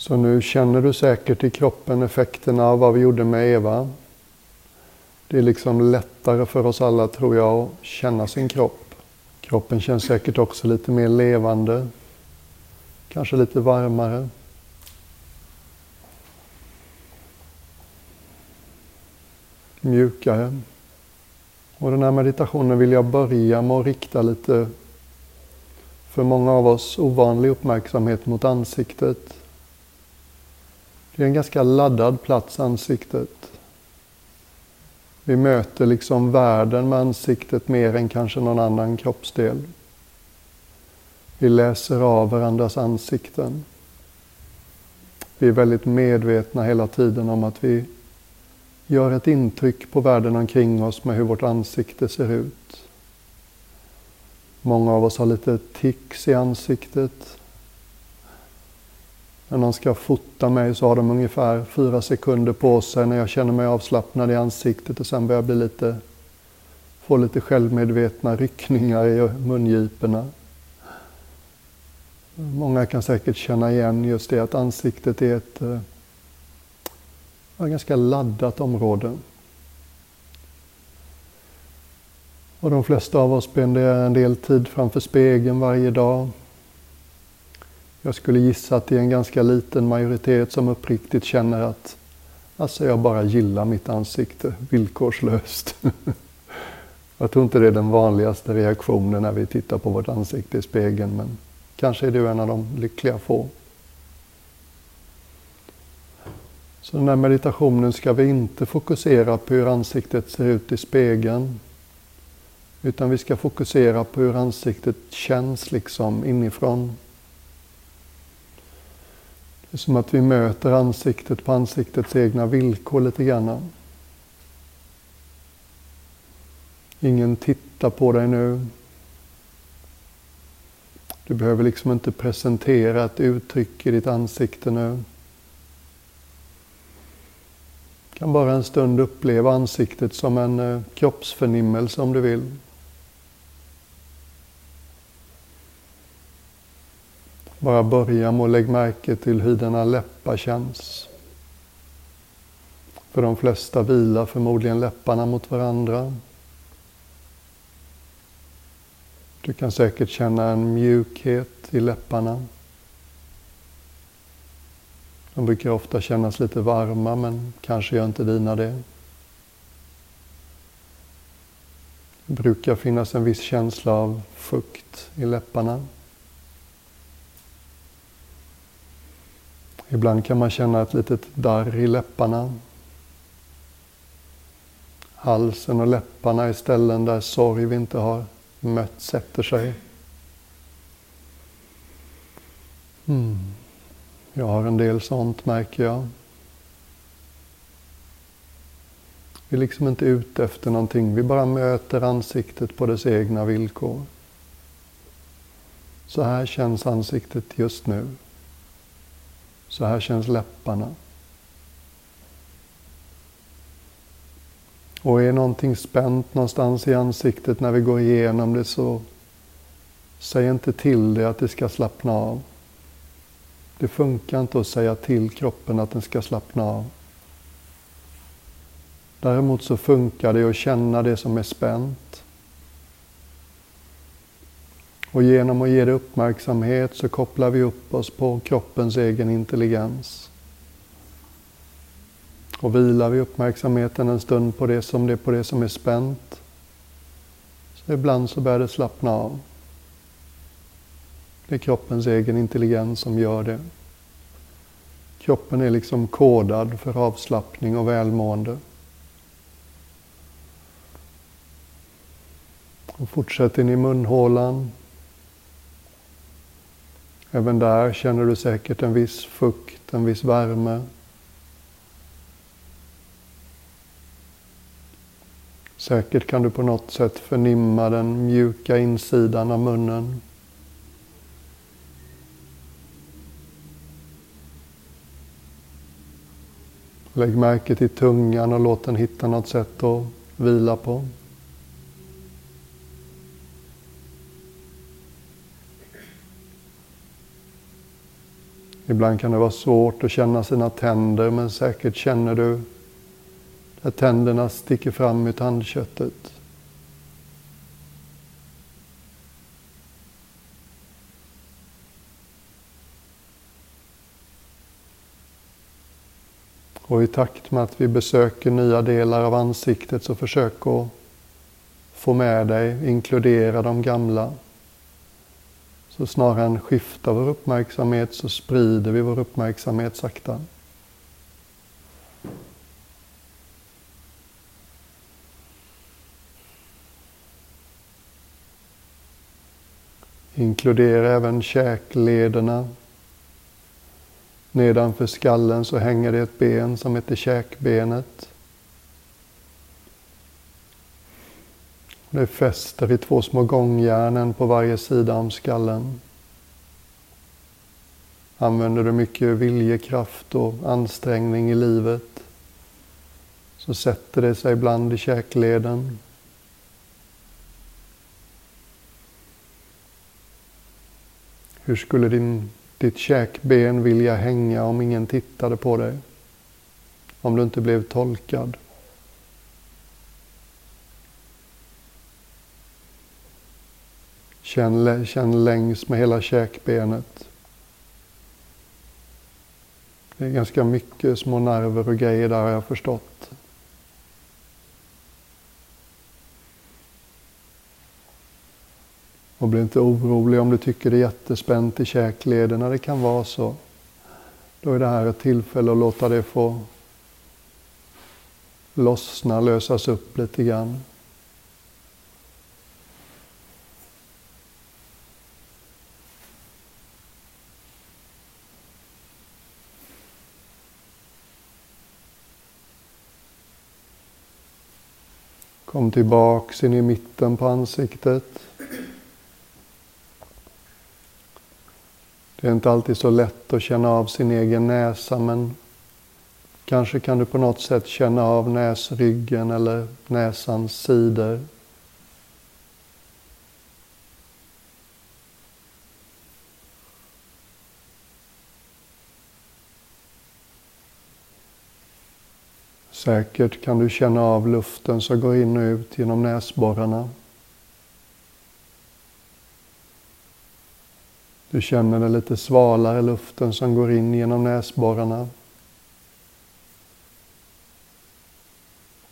Så nu känner du säkert i kroppen effekterna av vad vi gjorde med Eva. Det är liksom lättare för oss alla tror jag att känna sin kropp. Kroppen känns säkert också lite mer levande. Kanske lite varmare. Mjukare. Och den här meditationen vill jag börja med att rikta lite, för många av oss, ovanlig uppmärksamhet mot ansiktet. Det är en ganska laddad plats, ansiktet. Vi möter liksom världen med ansiktet mer än kanske någon annan kroppsdel. Vi läser av varandras ansikten. Vi är väldigt medvetna hela tiden om att vi gör ett intryck på världen omkring oss med hur vårt ansikte ser ut. Många av oss har lite tics i ansiktet. När någon ska fota mig så har de ungefär fyra sekunder på sig när jag känner mig avslappnad i ansiktet och sen börjar jag bli lite, få lite självmedvetna ryckningar i mungiporna. Många kan säkert känna igen just det att ansiktet är ett, eh, ett ganska laddat område. Och de flesta av oss spenderar en del tid framför spegeln varje dag. Jag skulle gissa att det är en ganska liten majoritet som uppriktigt känner att alltså jag bara gillar mitt ansikte villkorslöst. jag tror inte det är den vanligaste reaktionen när vi tittar på vårt ansikte i spegeln men kanske är du en av de lyckliga få. Så den här meditationen ska vi inte fokusera på hur ansiktet ser ut i spegeln. Utan vi ska fokusera på hur ansiktet känns liksom inifrån. Det är som att vi möter ansiktet på ansiktets egna villkor lite grann. Ingen tittar på dig nu. Du behöver liksom inte presentera ett uttryck i ditt ansikte nu. Du kan bara en stund uppleva ansiktet som en eh, kroppsförnimmelse om du vill. Bara börja med att lägga märke till hur dina läppar känns. För de flesta vilar förmodligen läpparna mot varandra. Du kan säkert känna en mjukhet i läpparna. De brukar ofta kännas lite varma men kanske gör inte dina det. Det brukar finnas en viss känsla av fukt i läpparna. Ibland kan man känna ett litet darr i läpparna. Halsen och läpparna är ställen där sorg vi inte har mött sätter sig. Mm. Jag har en del sånt märker jag. Vi är liksom inte ute efter någonting, vi bara möter ansiktet på dess egna villkor. Så här känns ansiktet just nu. Så här känns läpparna. Och är någonting spänt någonstans i ansiktet när vi går igenom det så säg inte till det att det ska slappna av. Det funkar inte att säga till kroppen att den ska slappna av. Däremot så funkar det att känna det som är spänt. Och genom att ge det uppmärksamhet så kopplar vi upp oss på kroppens egen intelligens. Och vilar vi uppmärksamheten en stund på det som, det, på det som är spänt, så ibland så börjar det slappna av. Det är kroppens egen intelligens som gör det. Kroppen är liksom kodad för avslappning och välmående. Och fortsätter in i munhålan. Även där känner du säkert en viss fukt, en viss värme. Säkert kan du på något sätt förnimma den mjuka insidan av munnen. Lägg märke till tungan och låt den hitta något sätt att vila på. Ibland kan det vara svårt att känna sina tänder men säkert känner du att tänderna sticker fram ur tandköttet. Och i takt med att vi besöker nya delar av ansiktet så försök att få med dig, inkludera de gamla. Så snarare än skifta vår uppmärksamhet så sprider vi vår uppmärksamhet sakta. Inkludera även käklederna. Nedanför skallen så hänger det ett ben som heter käkbenet. Det fäster i två små gångjärnen på varje sida om skallen. Använder du mycket viljekraft och ansträngning i livet så sätter det sig ibland i käkleden. Hur skulle din, ditt käkben vilja hänga om ingen tittade på dig? Om du inte blev tolkad? Känn, känn längs med hela käkbenet. Det är ganska mycket små nerver och grejer där har jag förstått. Och bli inte orolig om du tycker det är jättespänt i käklederna. Det kan vara så. Då är det här ett tillfälle att låta det få lossna, lösas upp lite grann. Kom tillbaks in i mitten på ansiktet. Det är inte alltid så lätt att känna av sin egen näsa men kanske kan du på något sätt känna av näsryggen eller näsans sidor. Säkert kan du känna av luften som går in och ut genom näsborrarna. Du känner den lite svalare luften som går in genom näsborrarna.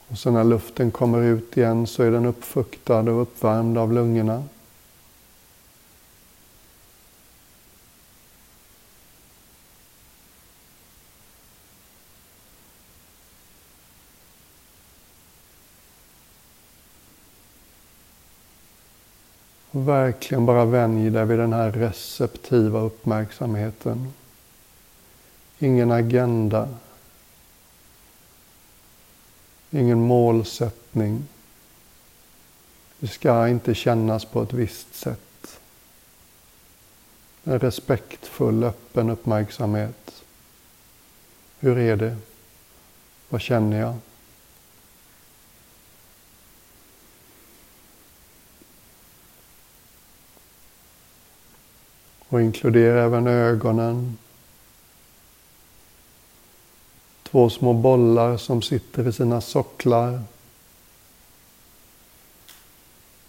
Och sen när luften kommer ut igen så är den uppfuktad och uppvärmd av lungorna. Verkligen bara vänj dig vid den här receptiva uppmärksamheten. Ingen agenda. Ingen målsättning. Det ska inte kännas på ett visst sätt. En respektfull, öppen uppmärksamhet. Hur är det? Vad känner jag? Och inkludera även ögonen. Två små bollar som sitter i sina socklar.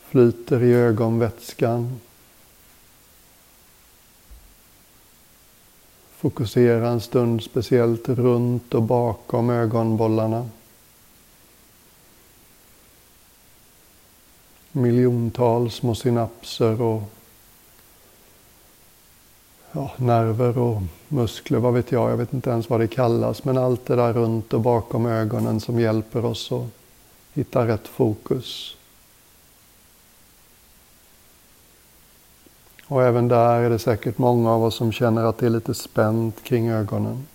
Flyter i ögonvätskan. Fokusera en stund speciellt runt och bakom ögonbollarna. Miljontals små synapser och ja, nerver och muskler, vad vet jag, jag vet inte ens vad det kallas, men allt det där runt och bakom ögonen som hjälper oss att hitta rätt fokus. Och även där är det säkert många av oss som känner att det är lite spänt kring ögonen.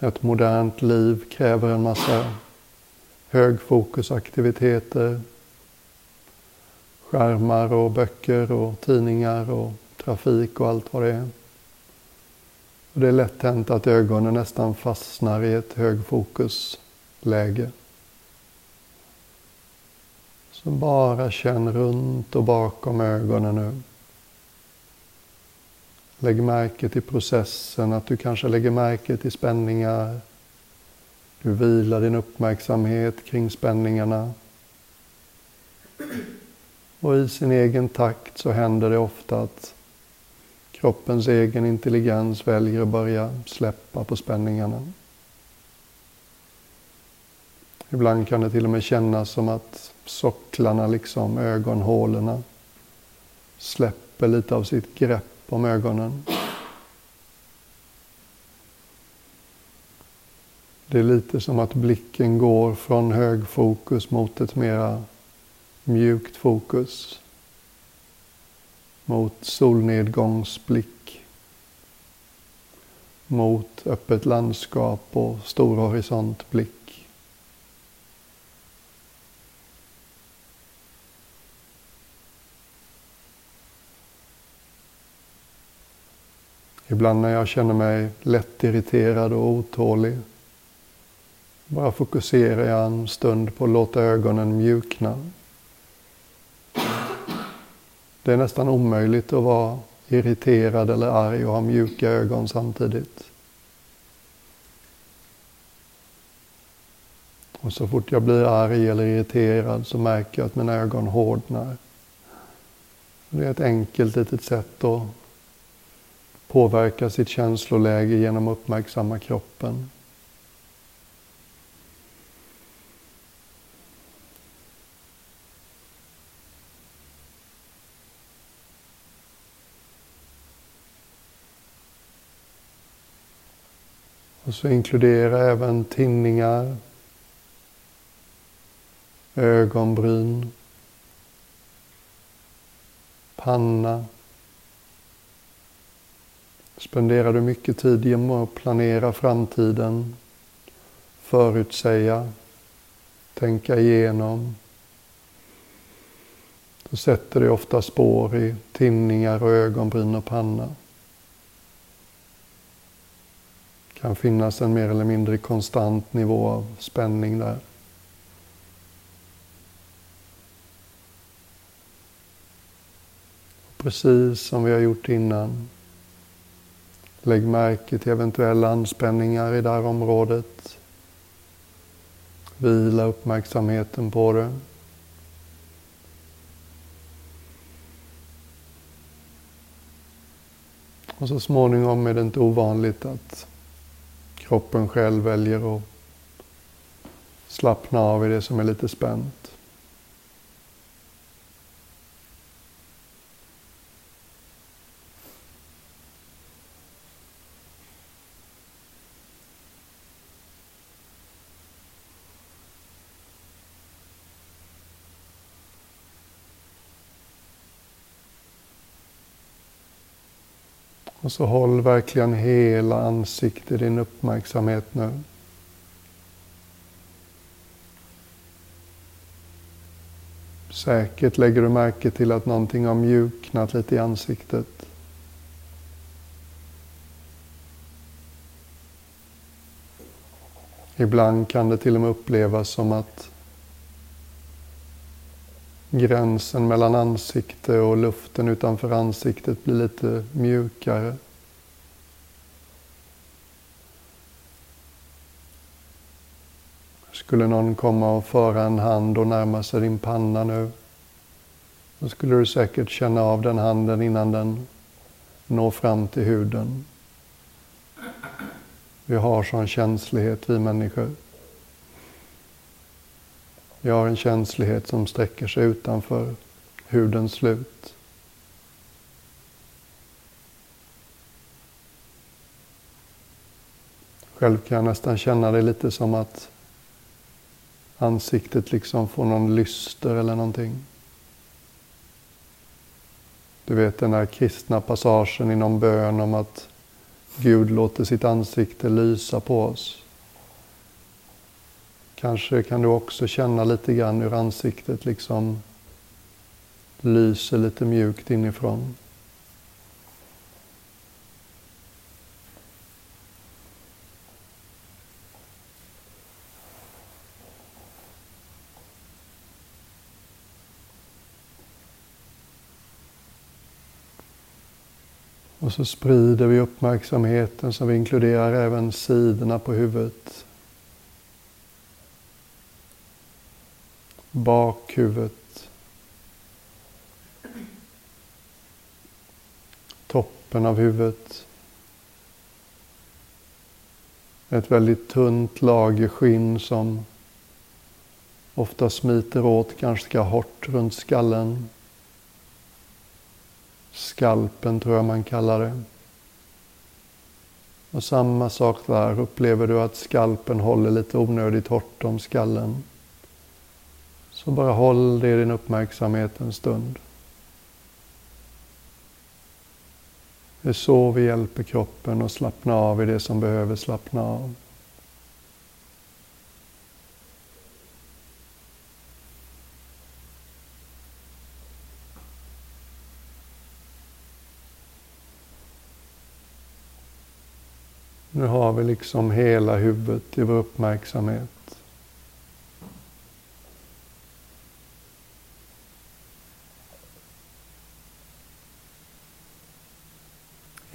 Ett modernt liv kräver en massa högfokusaktiviteter, skärmar och böcker och tidningar och trafik och allt vad det är. Och det är lätt hänt att ögonen nästan fastnar i ett högfokusläge. Så bara känn runt och bakom ögonen nu. Lägg märke till processen, att du kanske lägger märke till spänningar. Du vilar din uppmärksamhet kring spänningarna. Och i sin egen takt så händer det ofta att kroppens egen intelligens väljer att börja släppa på spänningarna. Ibland kan det till och med kännas som att socklarna, liksom ögonhålorna, släpper lite av sitt grepp om ögonen. Det är lite som att blicken går från högfokus mot ett mera mjukt fokus. Mot solnedgångsblick. Mot öppet landskap och stor horisontblick. Ibland när jag känner mig lättirriterad och otålig bara fokuserar jag en stund på att låta ögonen mjukna. Det är nästan omöjligt att vara irriterad eller arg och ha mjuka ögon samtidigt. Och så fort jag blir arg eller irriterad så märker jag att mina ögon hårdnar. Det är ett enkelt litet sätt att påverka sitt känsloläge genom att uppmärksamma kroppen. Och så inkludera även tinningar, ögonbryn, panna, Spenderar du mycket tid genom att planera framtiden, förutsäga, tänka igenom. Då sätter det ofta spår i tinningar och ögonbryn och panna. Det kan finnas en mer eller mindre konstant nivå av spänning där. Precis som vi har gjort innan Lägg märke till eventuella anspänningar i det här området. Vila uppmärksamheten på det. Och så småningom är det inte ovanligt att kroppen själv väljer att slappna av i det som är lite spänt. Och så håll verkligen hela ansiktet i din uppmärksamhet nu. Säkert lägger du märke till att någonting har mjuknat lite i ansiktet. Ibland kan det till och med upplevas som att gränsen mellan ansikte och luften utanför ansiktet blir lite mjukare. Skulle någon komma och föra en hand och närma sig din panna nu, då skulle du säkert känna av den handen innan den når fram till huden. Vi har sån känslighet, vi människor. Vi har en känslighet som sträcker sig utanför hudens slut. Själv kan jag nästan känna det lite som att ansiktet liksom får någon lyster eller någonting. Du vet den där kristna passagen inom bön om att Gud låter sitt ansikte lysa på oss. Kanske kan du också känna lite grann hur ansiktet liksom lyser lite mjukt inifrån. Och så sprider vi uppmärksamheten så vi inkluderar även sidorna på huvudet. Bakhuvudet. Toppen av huvudet. Ett väldigt tunt lager skinn som ofta smiter åt ganska hårt runt skallen. Skalpen tror jag man kallar det. Och samma sak där, upplever du att skalpen håller lite onödigt hårt om skallen. Så bara håll det i din uppmärksamhet en stund. Det är så vi hjälper kroppen att slappna av i det som behöver slappna av. Nu har vi liksom hela huvudet i vår uppmärksamhet.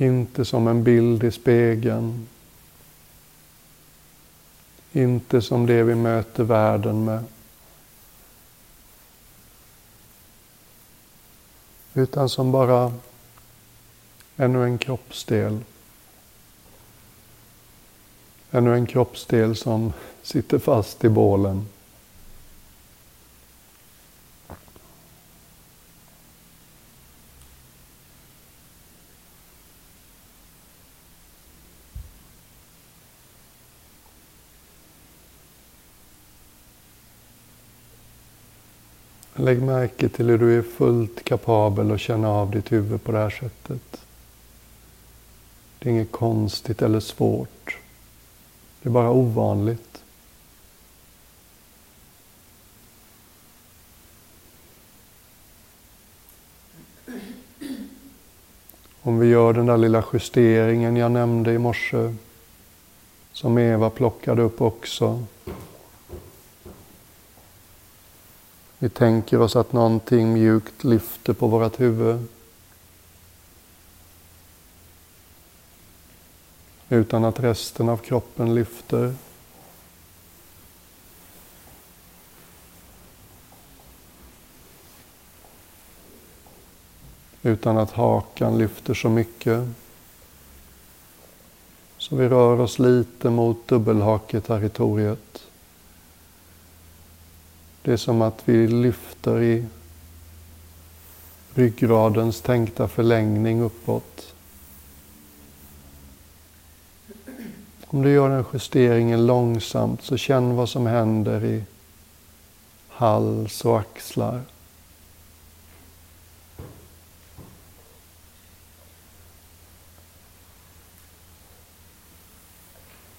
Inte som en bild i spegeln. Inte som det vi möter världen med. Utan som bara ännu en kroppsdel. Ännu en kroppsdel som sitter fast i bålen. Lägg märke till hur du är fullt kapabel att känna av ditt huvud på det här sättet. Det är inget konstigt eller svårt. Det är bara ovanligt. Om vi gör den där lilla justeringen jag nämnde i morse, som Eva plockade upp också. Vi tänker oss att någonting mjukt lyfter på vårt huvud. Utan att resten av kroppen lyfter. Utan att hakan lyfter så mycket. Så vi rör oss lite mot dubbelhaketerritoriet. Det är som att vi lyfter i ryggradens tänkta förlängning uppåt. Om du gör den justeringen långsamt så känn vad som händer i hals och axlar.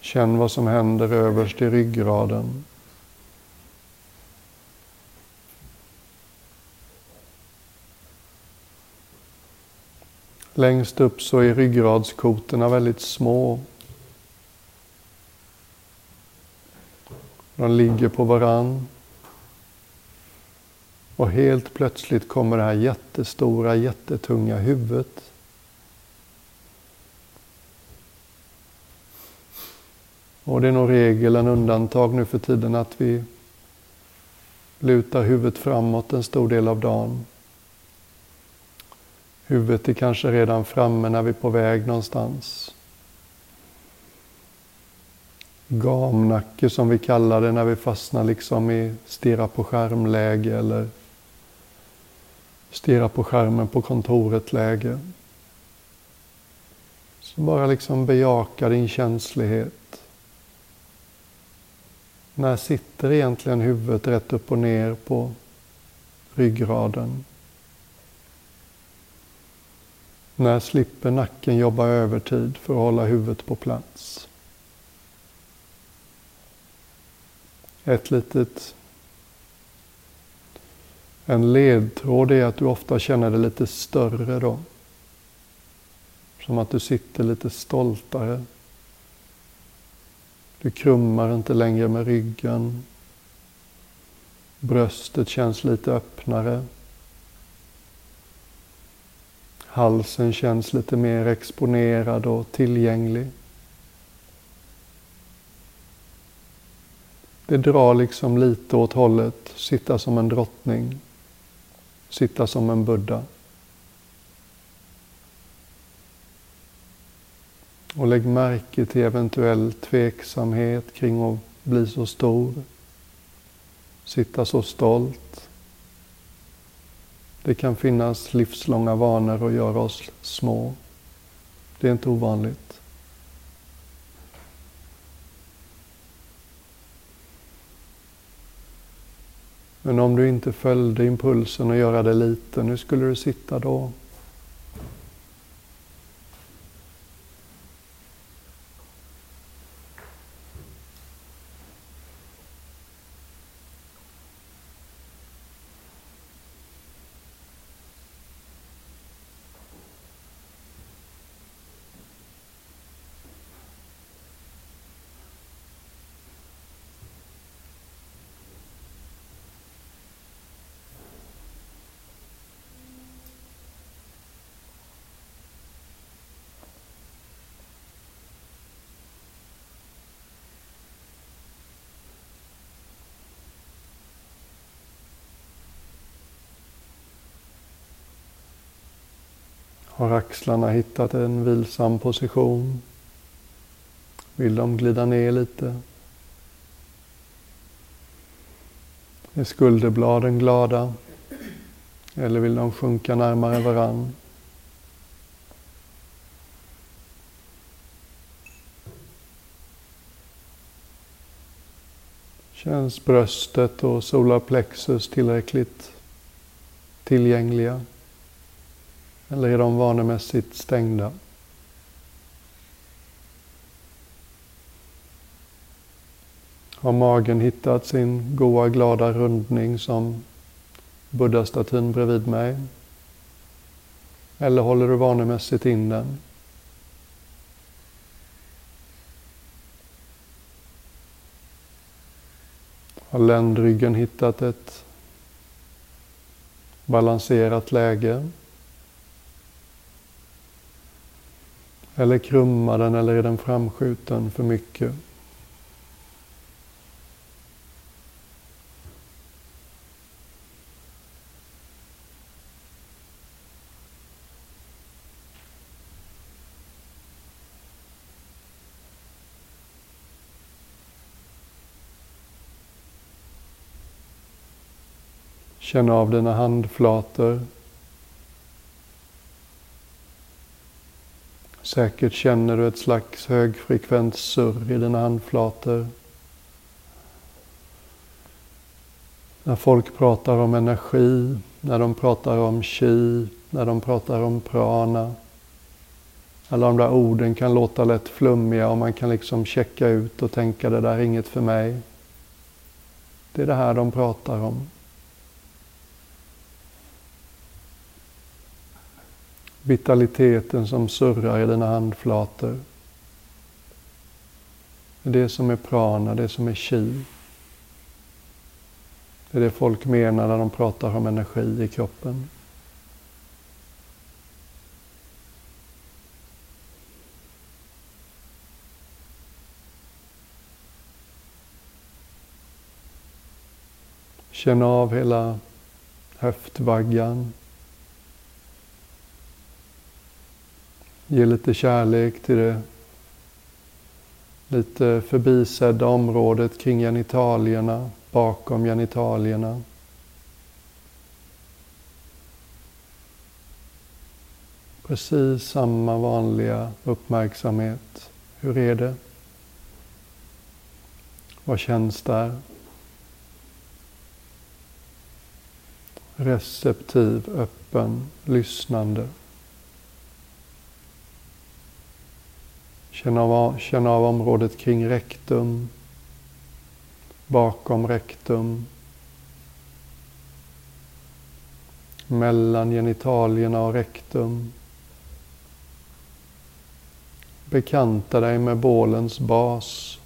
Känn vad som händer överst i ryggraden. Längst upp så är ryggradskotorna väldigt små. De ligger på varann. Och helt plötsligt kommer det här jättestora, jättetunga huvudet. Och det är nog regel än undantag nu för tiden att vi lutar huvudet framåt en stor del av dagen. Huvudet är kanske redan framme när vi är på väg någonstans. Gamnacke som vi kallar det när vi fastnar liksom i stirra på skärmläge eller stirra på skärmen på kontoret-läge. Så bara liksom bejaka din känslighet. När sitter egentligen huvudet rätt upp och ner på ryggraden? När slipper nacken jobba övertid för att hålla huvudet på plats? Ett litet en ledtråd är att du ofta känner dig lite större då. Som att du sitter lite stoltare. Du krummar inte längre med ryggen. Bröstet känns lite öppnare. Halsen känns lite mer exponerad och tillgänglig. Det drar liksom lite åt hållet, sitta som en drottning, sitta som en buddha. Och lägg märke till eventuell tveksamhet kring att bli så stor, sitta så stolt. Det kan finnas livslånga vanor att göra oss små. Det är inte ovanligt. Men om du inte följde impulsen att göra det liten, hur skulle du sitta då? Har axlarna hittat en vilsam position? Vill de glida ner lite? Är skulderbladen glada? Eller vill de sjunka närmare varann? Känns bröstet och solarplexus tillräckligt tillgängliga? Eller är de vanemässigt stängda? Har magen hittat sin goa, glada rundning som buddhastatyn bredvid mig? Eller håller du vanemässigt in den? Har ländryggen hittat ett balanserat läge? Eller krummar den eller är den framskjuten för mycket? Känn av dina handflator Säkert känner du ett slags högfrekvent surr i dina handflator. När folk pratar om energi, när de pratar om chi, när de pratar om prana. Alla de där orden kan låta lätt flummiga och man kan liksom checka ut och tänka det där är inget för mig. Det är det här de pratar om. Vitaliteten som surrar i dina handflator. Det som är prana, det som är chi. Det är det folk menar när de pratar om energi i kroppen. Känn av hela höftvaggan, Ge lite kärlek till det lite förbisedda området kring genitalierna, bakom genitalierna. Precis samma vanliga uppmärksamhet. Hur är det? Vad känns där? Receptiv, öppen, lyssnande. Känn av, känn av området kring rektum, bakom rektum, mellan genitalierna och rektum. Bekanta dig med bålens bas.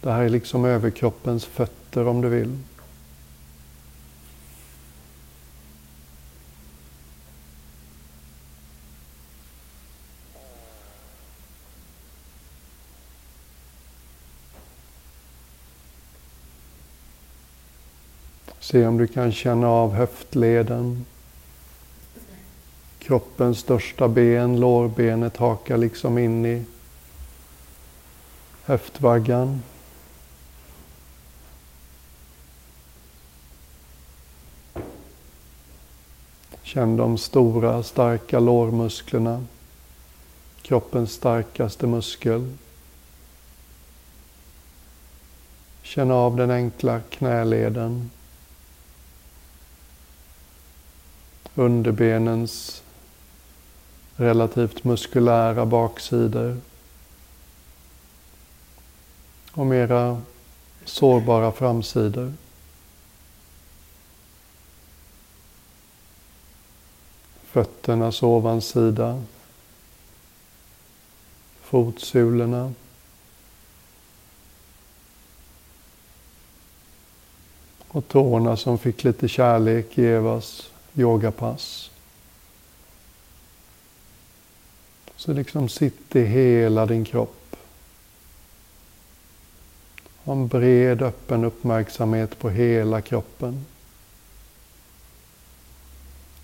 Det här är liksom överkroppens fötter om du vill. Se om du kan känna av höftleden. Kroppens största ben, lårbenet, hakar liksom in i höftvaggan. Känn de stora, starka lårmusklerna. Kroppens starkaste muskel. Känn av den enkla knäleden. Underbenens relativt muskulära baksidor. Och mera sårbara framsidor. Fötternas ovansida. Fotsulorna. Och tårna som fick lite kärlek i Evas yogapass. Så liksom sitt i hela din kropp. Ha en bred öppen uppmärksamhet på hela kroppen.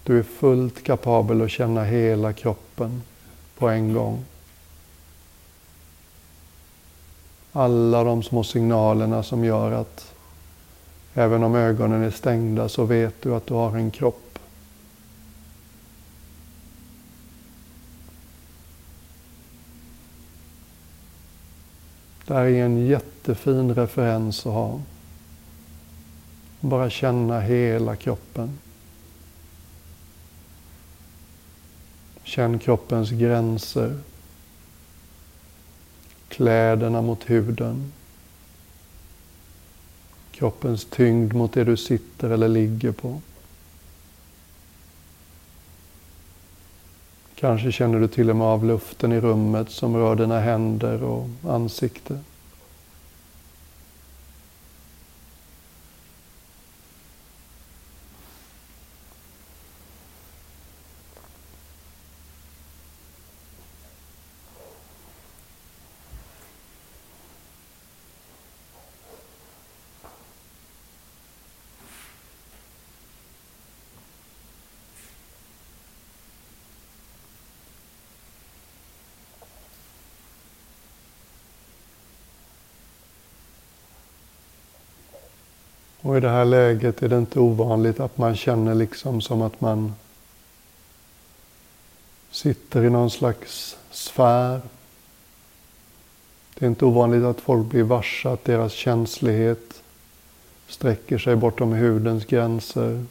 Du är fullt kapabel att känna hela kroppen på en gång. Alla de små signalerna som gör att även om ögonen är stängda så vet du att du har en kropp. Det här är en jättefin referens att ha. Bara känna hela kroppen. Känn kroppens gränser. Kläderna mot huden. Kroppens tyngd mot det du sitter eller ligger på. Kanske känner du till och med av luften i rummet som rör dina händer och ansikte. I det här läget är det inte ovanligt att man känner liksom som att man sitter i någon slags sfär. Det är inte ovanligt att folk blir varse att deras känslighet sträcker sig bortom hudens gränser.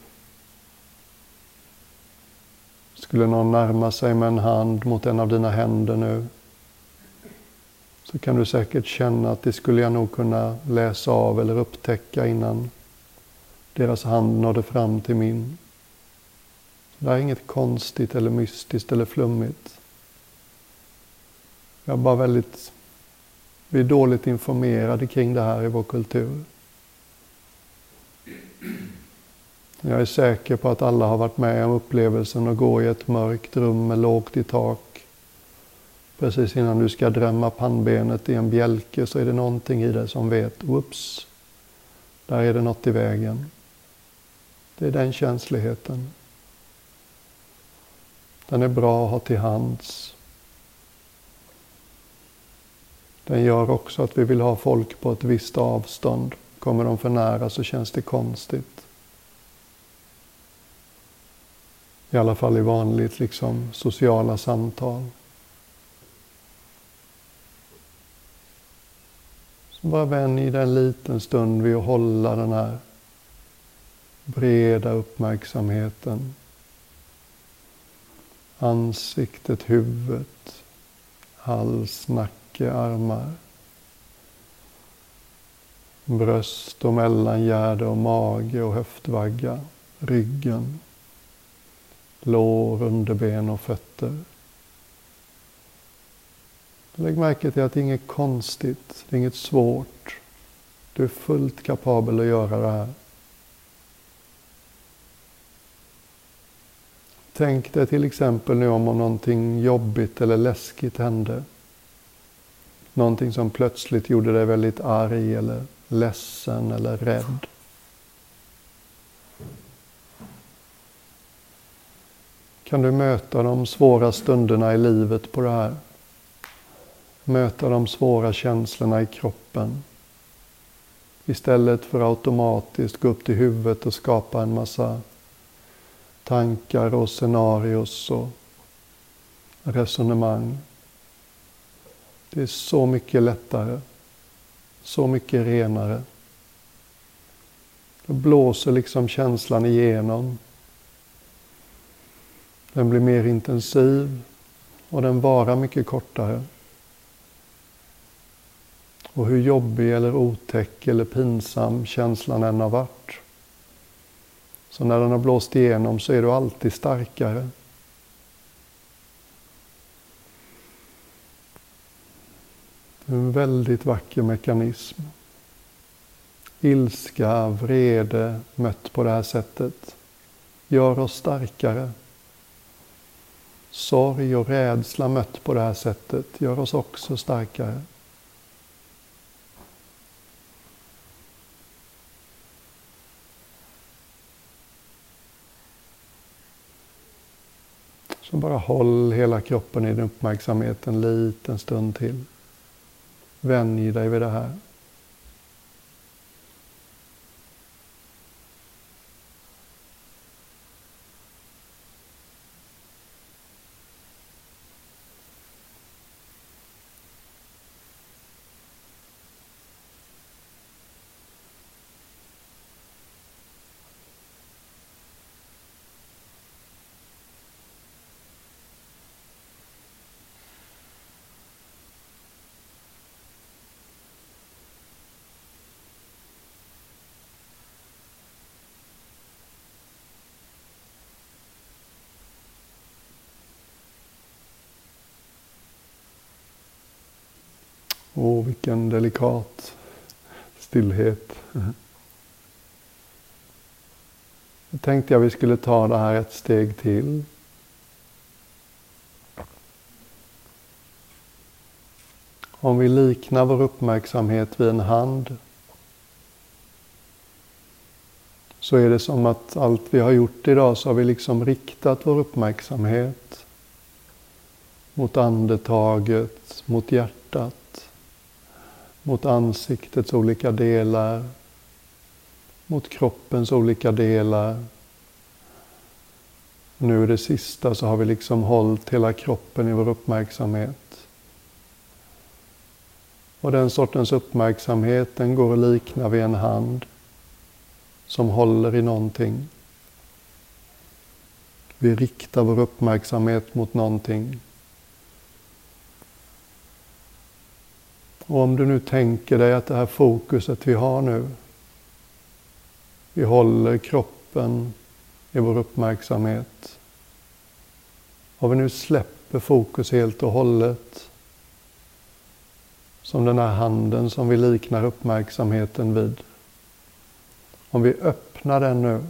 Skulle någon närma sig med en hand mot en av dina händer nu så kan du säkert känna att det skulle jag nog kunna läsa av eller upptäcka innan deras hand nådde fram till min. Det här är inget konstigt eller mystiskt eller flummigt. Jag är bara väldigt, vi är dåligt informerade kring det här i vår kultur. Jag är säker på att alla har varit med om upplevelsen att gå i ett mörkt rum med lågt i tak. Precis innan du ska drämma pannbenet i en bjälke så är det någonting i dig som vet, whoops, där är det något i vägen. Det är den känsligheten. Den är bra att ha till hands. Den gör också att vi vill ha folk på ett visst avstånd. Kommer de för nära så känns det konstigt. I alla fall i vanligt liksom, sociala samtal. Så bara vänj dig en liten stund vid att hålla den här breda uppmärksamheten. Ansiktet, huvudet, hals, nacke, armar. Bröst och mellangärde och mage och höftvagga, ryggen, lår, underben och fötter. Lägg märke till att det är inget konstigt, det är inget svårt. Du är fullt kapabel att göra det här. Tänk dig till exempel nu om någonting jobbigt eller läskigt hände. Någonting som plötsligt gjorde dig väldigt arg eller ledsen eller rädd. Kan du möta de svåra stunderna i livet på det här? Möta de svåra känslorna i kroppen. Istället för automatiskt gå upp till huvudet och skapa en massa tankar och scenarios och resonemang. Det är så mycket lättare, så mycket renare. Då blåser liksom känslan igenom. Den blir mer intensiv och den varar mycket kortare. Och hur jobbig eller otäck eller pinsam känslan än har varit. Så när den har blåst igenom så är du alltid starkare. Det är en väldigt vacker mekanism. Ilska, vrede mött på det här sättet gör oss starkare. Sorg och rädsla mött på det här sättet gör oss också starkare. Så bara håll hela kroppen i din uppmärksamhet en liten stund till. Vänj dig vid det här. Delikat stillhet. Jag tänkte jag vi skulle ta det här ett steg till. Om vi liknar vår uppmärksamhet vid en hand så är det som att allt vi har gjort idag så har vi liksom riktat vår uppmärksamhet mot andetaget, mot hjärtat mot ansiktets olika delar, mot kroppens olika delar. Nu i det sista så har vi liksom hållit hela kroppen i vår uppmärksamhet. Och den sortens uppmärksamhet den går att likna vid en hand som håller i någonting. Vi riktar vår uppmärksamhet mot någonting. Och om du nu tänker dig att det här fokuset vi har nu, vi håller kroppen i vår uppmärksamhet. Om vi nu släpper fokus helt och hållet, som den här handen som vi liknar uppmärksamheten vid. Om vi öppnar den nu.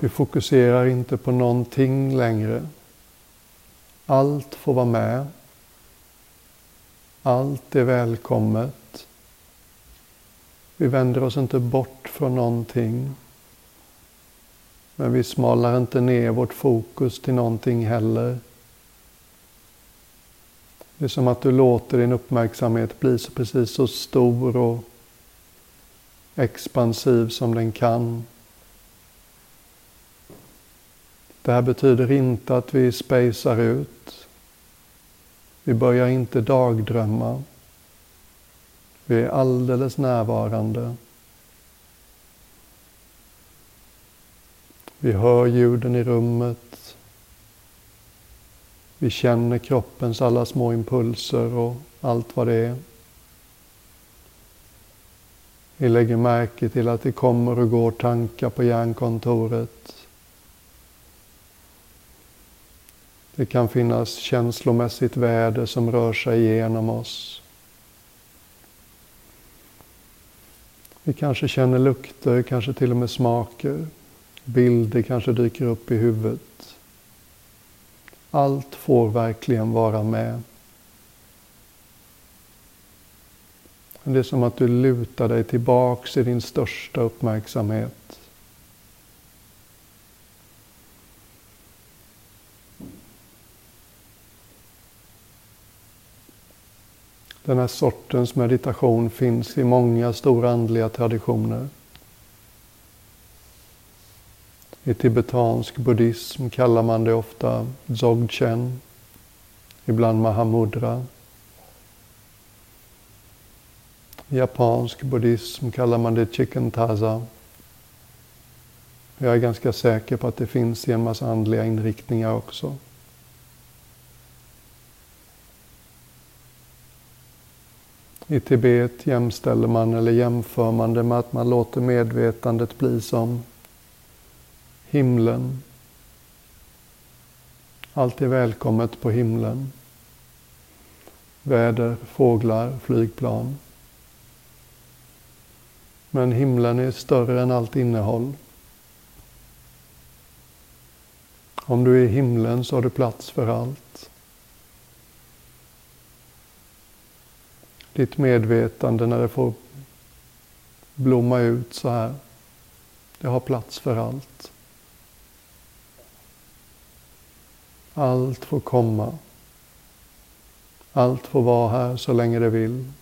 Vi fokuserar inte på någonting längre. Allt får vara med. Allt är välkommet. Vi vänder oss inte bort från någonting. Men vi smalar inte ner vårt fokus till någonting heller. Det är som att du låter din uppmärksamhet bli så precis så stor och expansiv som den kan. Det här betyder inte att vi spejsar ut. Vi börjar inte dagdrömma. Vi är alldeles närvarande. Vi hör ljuden i rummet. Vi känner kroppens alla små impulser och allt vad det är. Vi lägger märke till att det kommer och går tankar på hjärnkontoret. Det kan finnas känslomässigt väder som rör sig igenom oss. Vi kanske känner lukter, kanske till och med smaker. Bilder kanske dyker upp i huvudet. Allt får verkligen vara med. Det är som att du lutar dig tillbaks i din största uppmärksamhet. Den här sortens meditation finns i många stora andliga traditioner. I tibetansk buddhism kallar man det ofta dzogchen, ibland mahamudra. I japansk buddhism kallar man det chikantaza. Jag är ganska säker på att det finns i en massa andliga inriktningar också. I Tibet jämställer man eller jämför man det med att man låter medvetandet bli som himlen. Allt är välkommet på himlen. Väder, fåglar, flygplan. Men himlen är större än allt innehåll. Om du är i himlen så har du plats för allt. Ditt medvetande när det får blomma ut så här, det har plats för allt. Allt får komma. Allt får vara här så länge det vill.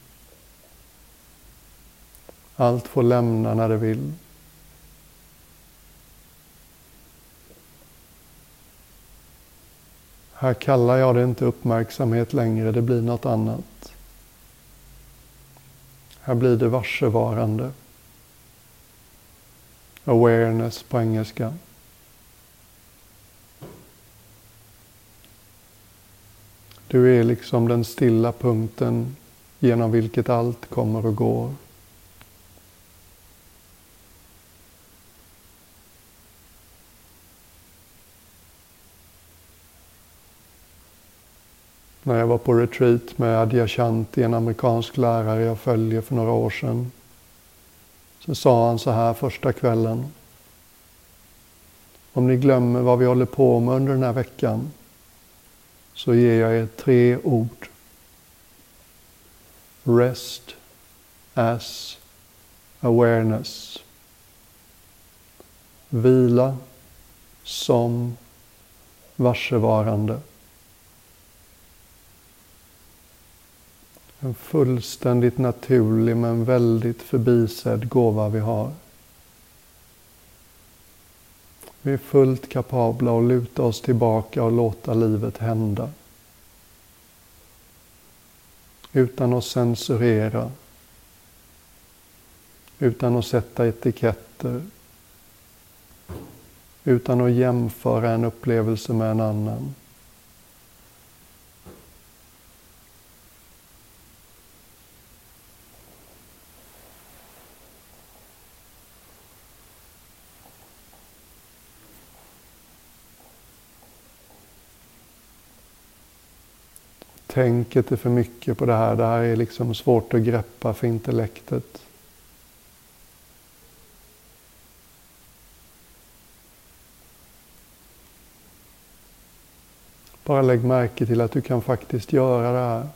Allt får lämna när det vill. Här kallar jag det inte uppmärksamhet längre, det blir något annat. Här blir det varsevarande. Awareness på engelska. Du är liksom den stilla punkten genom vilket allt kommer och går. När jag var på retreat med Adyashanti, en amerikansk lärare jag följer för några år sedan, så sa han så här första kvällen. Om ni glömmer vad vi håller på med under den här veckan så ger jag er tre ord. Rest as awareness. Vila som varsevarande. En fullständigt naturlig men väldigt förbisedd gåva vi har. Vi är fullt kapabla att luta oss tillbaka och låta livet hända. Utan att censurera. Utan att sätta etiketter. Utan att jämföra en upplevelse med en annan. Tänket är för mycket på det här. Det här är liksom svårt att greppa för intellektet. Bara lägg märke till att du kan faktiskt göra det här.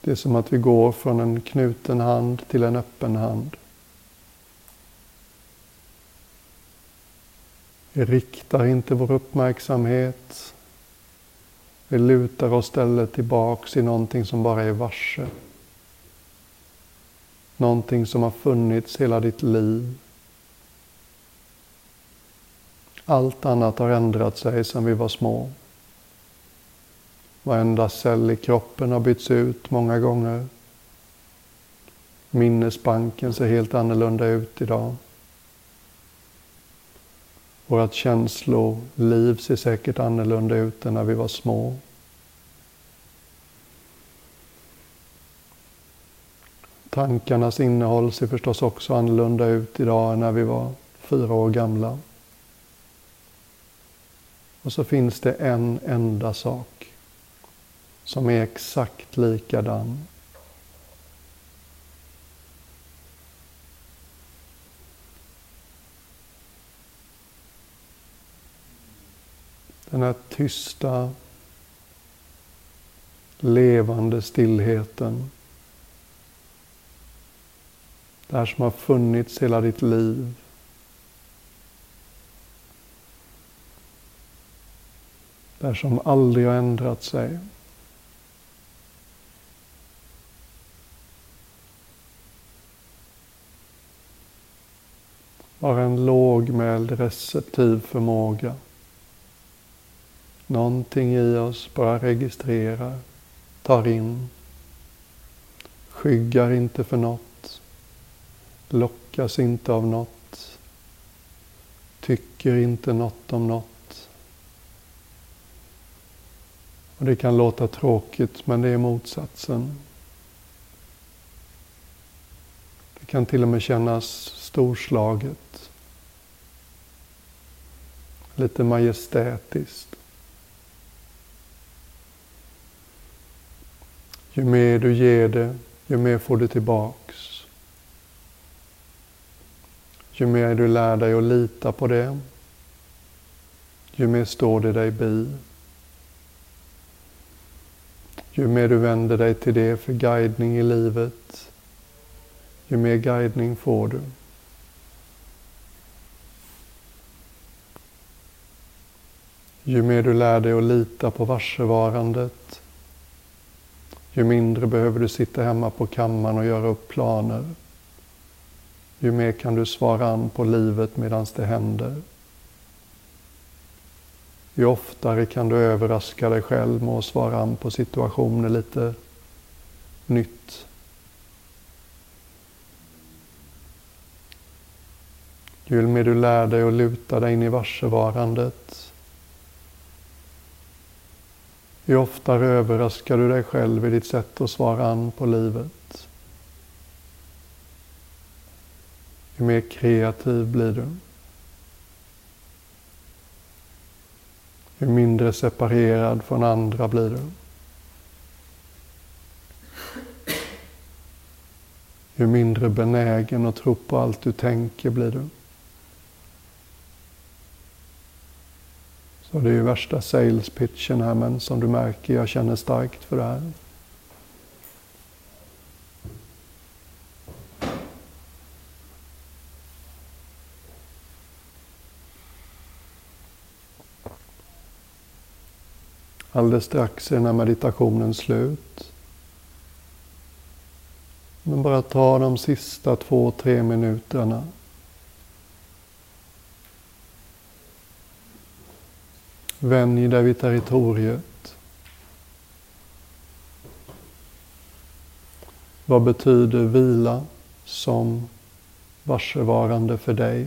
Det är som att vi går från en knuten hand till en öppen hand. Vi riktar inte vår uppmärksamhet vi lutar oss istället tillbaks i någonting som bara är varse. Någonting som har funnits hela ditt liv. Allt annat har ändrat sig sedan vi var små. Varenda cell i kroppen har bytts ut många gånger. Minnesbanken ser helt annorlunda ut idag. Vårt känsloliv ser säkert annorlunda ut än när vi var små. Tankarnas innehåll ser förstås också annorlunda ut idag än när vi var fyra år gamla. Och så finns det en enda sak som är exakt likadan Den här tysta, levande stillheten. Det här som har funnits hela ditt liv. Det här som aldrig har ändrat sig. Bara en lågmäld receptiv förmåga. Någonting i oss bara registrerar, tar in, skyggar inte för något, lockas inte av något, tycker inte något om något. Och det kan låta tråkigt, men det är motsatsen. Det kan till och med kännas storslaget. Lite majestätiskt. Ju mer du ger det, ju mer får du tillbaks. Ju mer du lär dig att lita på det, ju mer står det dig bi. Ju mer du vänder dig till det för guidning i livet, ju mer guidning får du. Ju mer du lär dig att lita på varsevarandet, ju mindre behöver du sitta hemma på kammaren och göra upp planer. Ju mer kan du svara an på livet medan det händer. Ju oftare kan du överraska dig själv med att svara an på situationer lite nytt. Ju mer du lär dig att luta dig in i varsevarandet, ju oftare överraskar du dig själv i ditt sätt att svara an på livet. Ju mer kreativ blir du. Ju mindre separerad från andra blir du. Ju mindre benägen att tro på allt du tänker blir du. Så det är ju värsta sales pitchen här, men som du märker, jag känner starkt för det här. Alldeles strax är den här meditationen slut. Men bara ta de sista två, tre minuterna Vänj dig vid territoriet. Vad betyder vila som varsevarande för dig?